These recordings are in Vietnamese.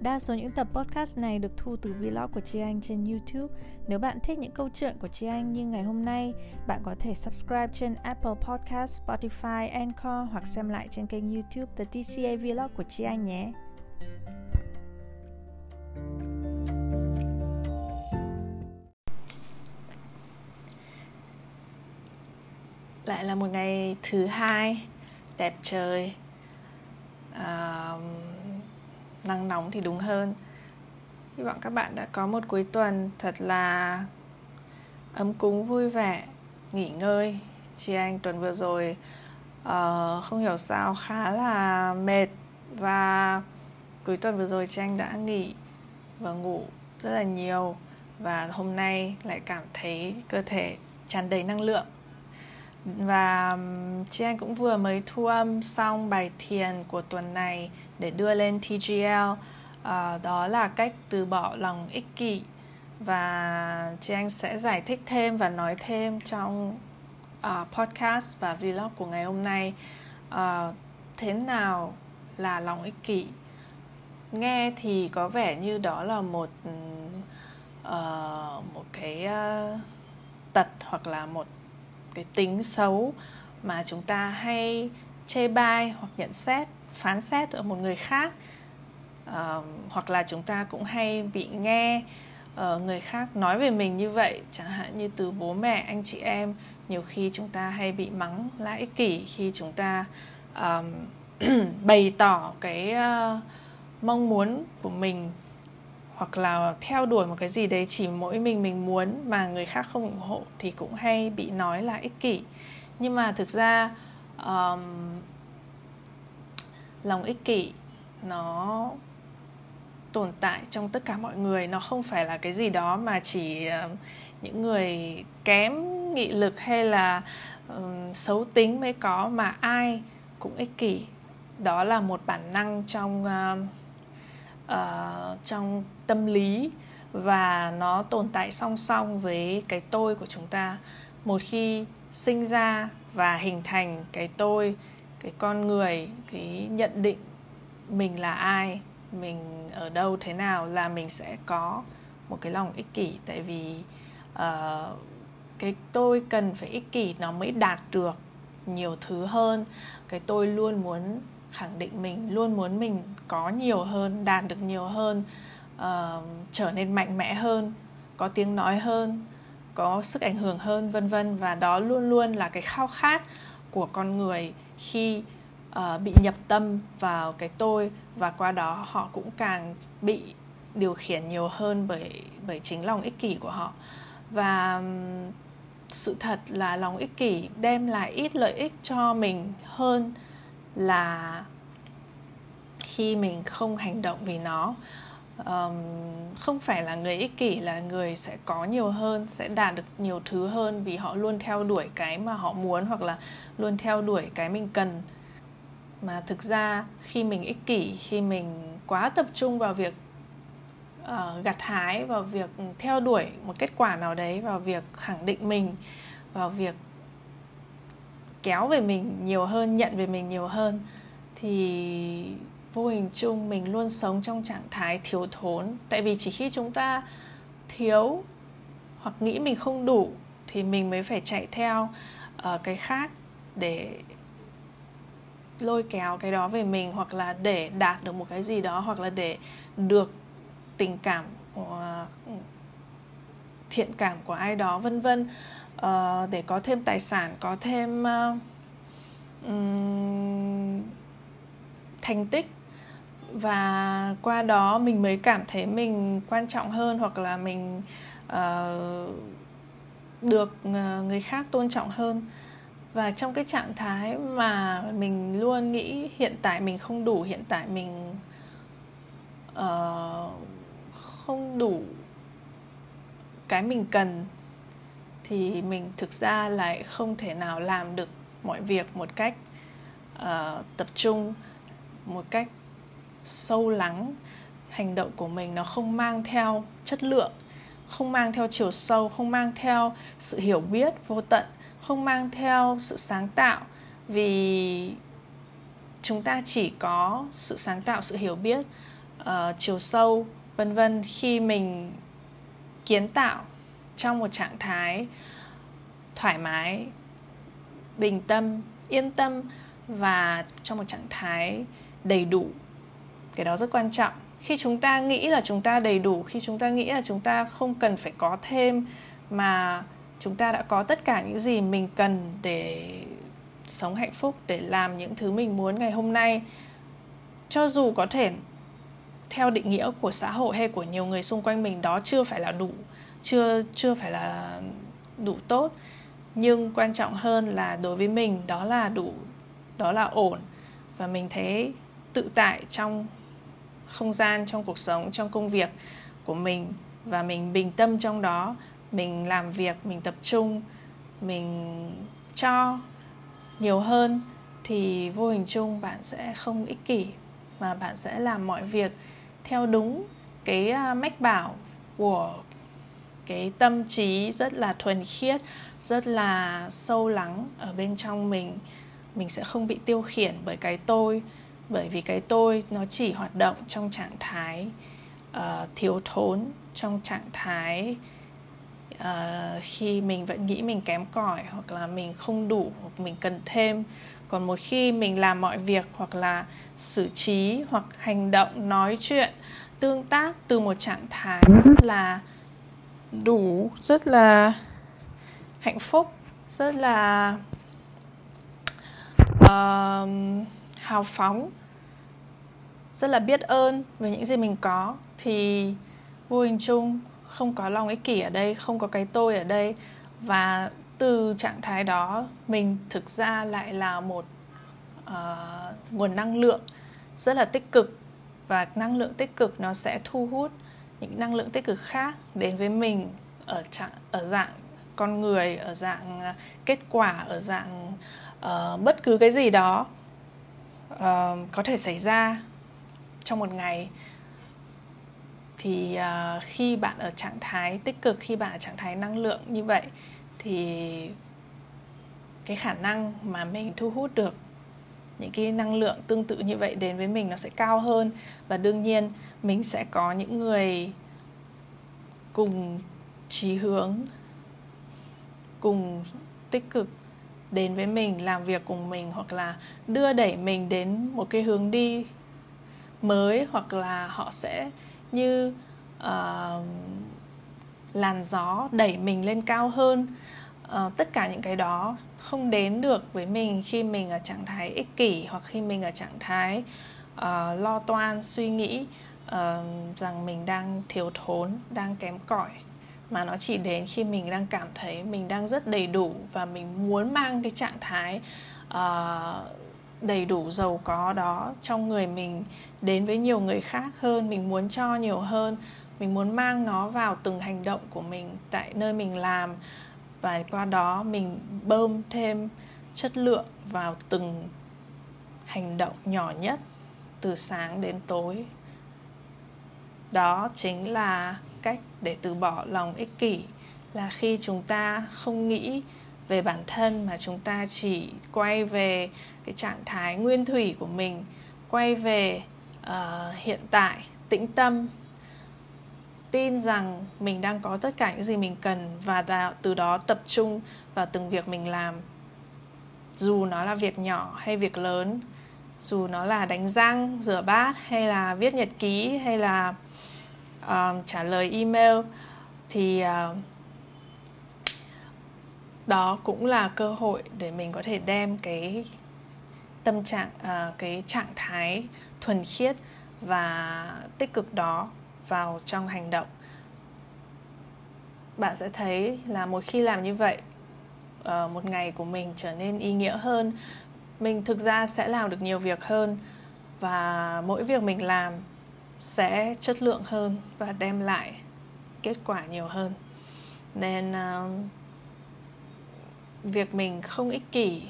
Đa số những tập podcast này được thu từ vlog của Chi Anh trên YouTube. Nếu bạn thích những câu chuyện của Chi Anh như ngày hôm nay, bạn có thể subscribe trên Apple Podcast, Spotify, Anchor hoặc xem lại trên kênh YouTube The TCA Vlog của Chi Anh nhé. Lại là một ngày thứ hai đẹp trời. Um, nắng nóng thì đúng hơn. Hy vọng các bạn đã có một cuối tuần thật là ấm cúng vui vẻ nghỉ ngơi. Chị anh tuần vừa rồi uh, không hiểu sao khá là mệt và cuối tuần vừa rồi chị anh đã nghỉ và ngủ rất là nhiều và hôm nay lại cảm thấy cơ thể tràn đầy năng lượng và chị anh cũng vừa mới thu âm xong bài thiền của tuần này để đưa lên TGL à, ờ, đó là cách từ bỏ lòng ích kỷ. Và chị anh sẽ giải thích thêm và nói thêm trong uh, podcast và vlog của ngày hôm nay. Uh, thế nào là lòng ích kỷ? Nghe thì có vẻ như đó là một uh, một cái uh, tật hoặc là một cái tính xấu mà chúng ta hay chê bai hoặc nhận xét phán xét ở một người khác. Uh, hoặc là chúng ta cũng hay bị nghe uh, người khác nói về mình như vậy chẳng hạn như từ bố mẹ anh chị em nhiều khi chúng ta hay bị mắng là ích kỷ khi chúng ta um, bày tỏ cái uh, mong muốn của mình hoặc là theo đuổi một cái gì đấy chỉ mỗi mình mình muốn mà người khác không ủng hộ thì cũng hay bị nói là ích kỷ. Nhưng mà thực ra um, lòng ích kỷ nó tồn tại trong tất cả mọi người nó không phải là cái gì đó mà chỉ uh, những người kém nghị lực hay là um, xấu tính mới có mà ai cũng ích kỷ. Đó là một bản năng trong uh, uh, trong tâm lý và nó tồn tại song song với cái tôi của chúng ta. Một khi sinh ra và hình thành cái tôi cái con người cái nhận định mình là ai mình ở đâu thế nào là mình sẽ có một cái lòng ích kỷ. Tại vì uh, cái tôi cần phải ích kỷ nó mới đạt được nhiều thứ hơn. Cái tôi luôn muốn khẳng định mình luôn muốn mình có nhiều hơn đạt được nhiều hơn uh, trở nên mạnh mẽ hơn có tiếng nói hơn có sức ảnh hưởng hơn vân vân. Và đó luôn luôn là cái khao khát của con người khi uh, bị nhập tâm vào cái tôi. Và qua đó họ cũng càng bị điều khiển nhiều hơn bởi bởi chính lòng ích kỷ của họ. Và sự thật là lòng ích kỷ đem lại ít lợi ích cho mình hơn là khi mình không hành động vì nó um, không phải là người ích kỷ là người sẽ có nhiều hơn sẽ đạt được nhiều thứ hơn vì họ luôn theo đuổi cái mà họ muốn hoặc là luôn theo đuổi cái mình cần. Mà thực ra khi mình ích kỷ khi mình quá tập trung vào việc uh, gặt hái vào việc theo đuổi một kết quả nào đấy vào việc khẳng định mình vào việc kéo về mình nhiều hơn nhận về mình nhiều hơn thì vô hình chung mình luôn sống trong trạng thái thiếu thốn. Tại vì chỉ khi chúng ta thiếu hoặc nghĩ mình không đủ thì mình mới phải chạy theo uh, cái khác để lôi kéo cái đó về mình hoặc là để đạt được một cái gì đó hoặc là để được tình cảm uh, thiện cảm của ai đó vân vân. Uh, để có thêm tài sản có thêm uh, um, thành tích và qua đó mình mới cảm thấy mình quan trọng hơn hoặc là mình uh, được ờ, người khác tôn trọng hơn. Và trong cái trạng thái mà mình luôn nghĩ hiện tại mình không đủ hiện tại mình uh, không đủ cái mình cần thì mình thực ra lại không thể nào làm được mọi việc một cách uh, tập trung một cách sâu lắng. Hành động của mình nó không mang theo chất lượng không mang theo chiều sâu không mang theo sự hiểu biết vô tận không mang theo sự sáng tạo. Vì chúng ta chỉ có sự sáng tạo sự hiểu biết uh, chiều sâu vân vân khi mình kiến tạo trong một trạng thái thoải mái bình tâm yên tâm và trong một trạng thái đầy đủ cái đó rất quan trọng. Khi chúng ta nghĩ là chúng ta đầy đủ, khi chúng ta nghĩ là chúng ta không cần phải có thêm mà chúng ta đã có tất cả những gì mình cần để sống hạnh phúc, để làm những thứ mình muốn ngày hôm nay, cho dù có thể theo định nghĩa của xã hội hay của nhiều người xung quanh mình, đó chưa phải là đủ, chưa chưa phải là đủ tốt. Nhưng quan trọng hơn là đối với mình, đó là đủ, đó là ổn. Và mình thấy tự tại trong không gian trong cuộc sống, trong công việc của mình và mình bình tâm trong đó. Mình làm việc, mình tập trung, mình cho nhiều hơn thì vô hình chung bạn sẽ không ích kỷ, mà bạn sẽ làm mọi việc theo đúng cái à, mách bảo của cái tâm trí rất là thuần khiết, rất là sâu lắng ở bên trong mình. Mình sẽ không bị tiêu khiển bởi cái tôi bởi vì cái tôi nó chỉ hoạt động trong trạng thái uh, thiếu thốn trong trạng thái uh, khi mình vẫn nghĩ mình kém cỏi hoặc là mình không đủ hoặc mình cần thêm. Còn một khi mình làm mọi việc hoặc là xử trí hoặc hành động nói chuyện tương tác từ một trạng thái rất là đủ rất là hạnh phúc rất là uh, hào phóng rất là biết ơn về những gì mình có. Thì vô hình chung không có lòng ích kỷ ở đây không có cái tôi ở đây. Và từ trạng thái đó mình thực ra lại là một uh, nguồn năng lượng rất là tích cực. Và năng lượng tích cực nó sẽ thu hút những năng lượng tích cực khác đến với mình ở trạng ở dạng con người ở dạng ờ, kết quả ở dạng uh, bất cứ cái gì đó uh, có thể xảy ra trong một ngày. Thì uh, khi bạn ở trạng thái tích cực khi bạn ở trạng thái năng lượng như vậy thì cái khả năng mà mình thu hút được những cái năng lượng tương tự như vậy đến với mình nó sẽ cao hơn. Và đương nhiên mình sẽ có những người cùng chí hướng cùng tích cực đến với mình làm việc cùng mình hoặc là đưa đẩy mình đến một cái hướng đi mới hoặc là họ sẽ như uh, làn gió đẩy mình lên cao hơn. Uh, tất cả những cái đó không đến được với mình khi mình ở trạng thái ích kỷ hoặc khi mình ở trạng thái uh, lo toan suy nghĩ uh, rằng mình đang thiếu thốn đang kém cỏi. Mà nó chỉ đến khi mình đang cảm thấy mình đang rất đầy đủ và mình muốn mang cái trạng thái uh, đầy đủ giàu có đó trong người mình, đến với nhiều người khác hơn, mình muốn cho nhiều hơn, mình muốn mang nó vào từng hành động của mình tại nơi mình làm. Và qua đó mình bơm thêm chất lượng vào từng hành động nhỏ nhất từ sáng đến tối. Đó chính là cách để từ bỏ lòng ích kỷ, là khi chúng ta không nghĩ về bản thân mà chúng ta chỉ quay về cái trạng thái nguyên thủy của mình quay về uh, hiện tại tĩnh tâm tin rằng mình đang có tất cả những gì mình cần và từ đó tập trung vào từng việc mình làm. Dù nó là việc nhỏ hay việc lớn dù nó là đánh răng rửa bát hay là viết nhật ký hay là uh, trả lời email thì uh, đó cũng là cơ hội để mình có thể đem cái tâm trạng uh, cái trạng thái thuần khiết và tích cực đó vào trong hành động. Bạn sẽ thấy là một khi làm như vậy uh, một ngày của mình trở nên ý nghĩa hơn mình thực ra sẽ làm được nhiều việc hơn và mỗi việc mình làm sẽ chất lượng hơn và đem lại kết quả nhiều hơn. Nên uh, việc mình không ích kỷ,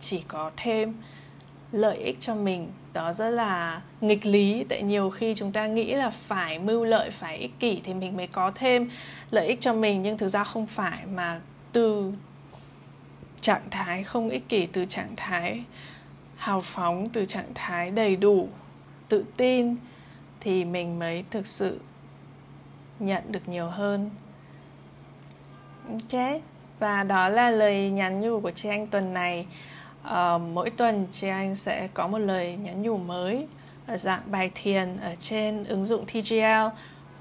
chỉ có thêm lợi ích cho mình. Đó rất là nghịch lý, tại nhiều khi chúng ta nghĩ là phải mưu lợi, phải ích kỷ thì mình mới có thêm lợi ích cho mình, nhưng thực ra không phải, mà từ trạng thái không ích kỷ, từ trạng thái hào phóng, từ trạng thái đầy đủ tự tin thì mình mới thực sự nhận được nhiều hơn. Ok và đó là lời nhắn nhủ của chị anh tuần này. Uh, mỗi tuần chị anh sẽ có một lời nhắn nhủ mới ở dạng bài thiền ở trên ứng dụng TGL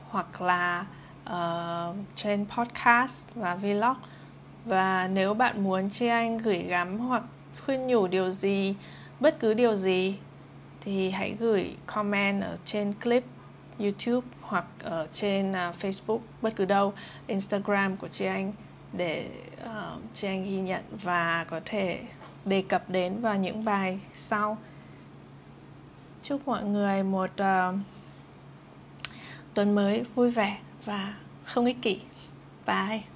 hoặc là uh, trên podcast và vlog. Và nếu bạn muốn chị anh gửi gắm hoặc khuyên nhủ điều gì bất cứ điều gì thì hãy gửi comment ở trên clip YouTube hoặc ở trên uh, Facebook bất cứ đâu Instagram của chị anh để uh, chị anh ghi nhận và có thể đề cập đến vào những bài sau. Chúc mọi người một uh, tuần mới vui vẻ và không ích kỷ. Bye.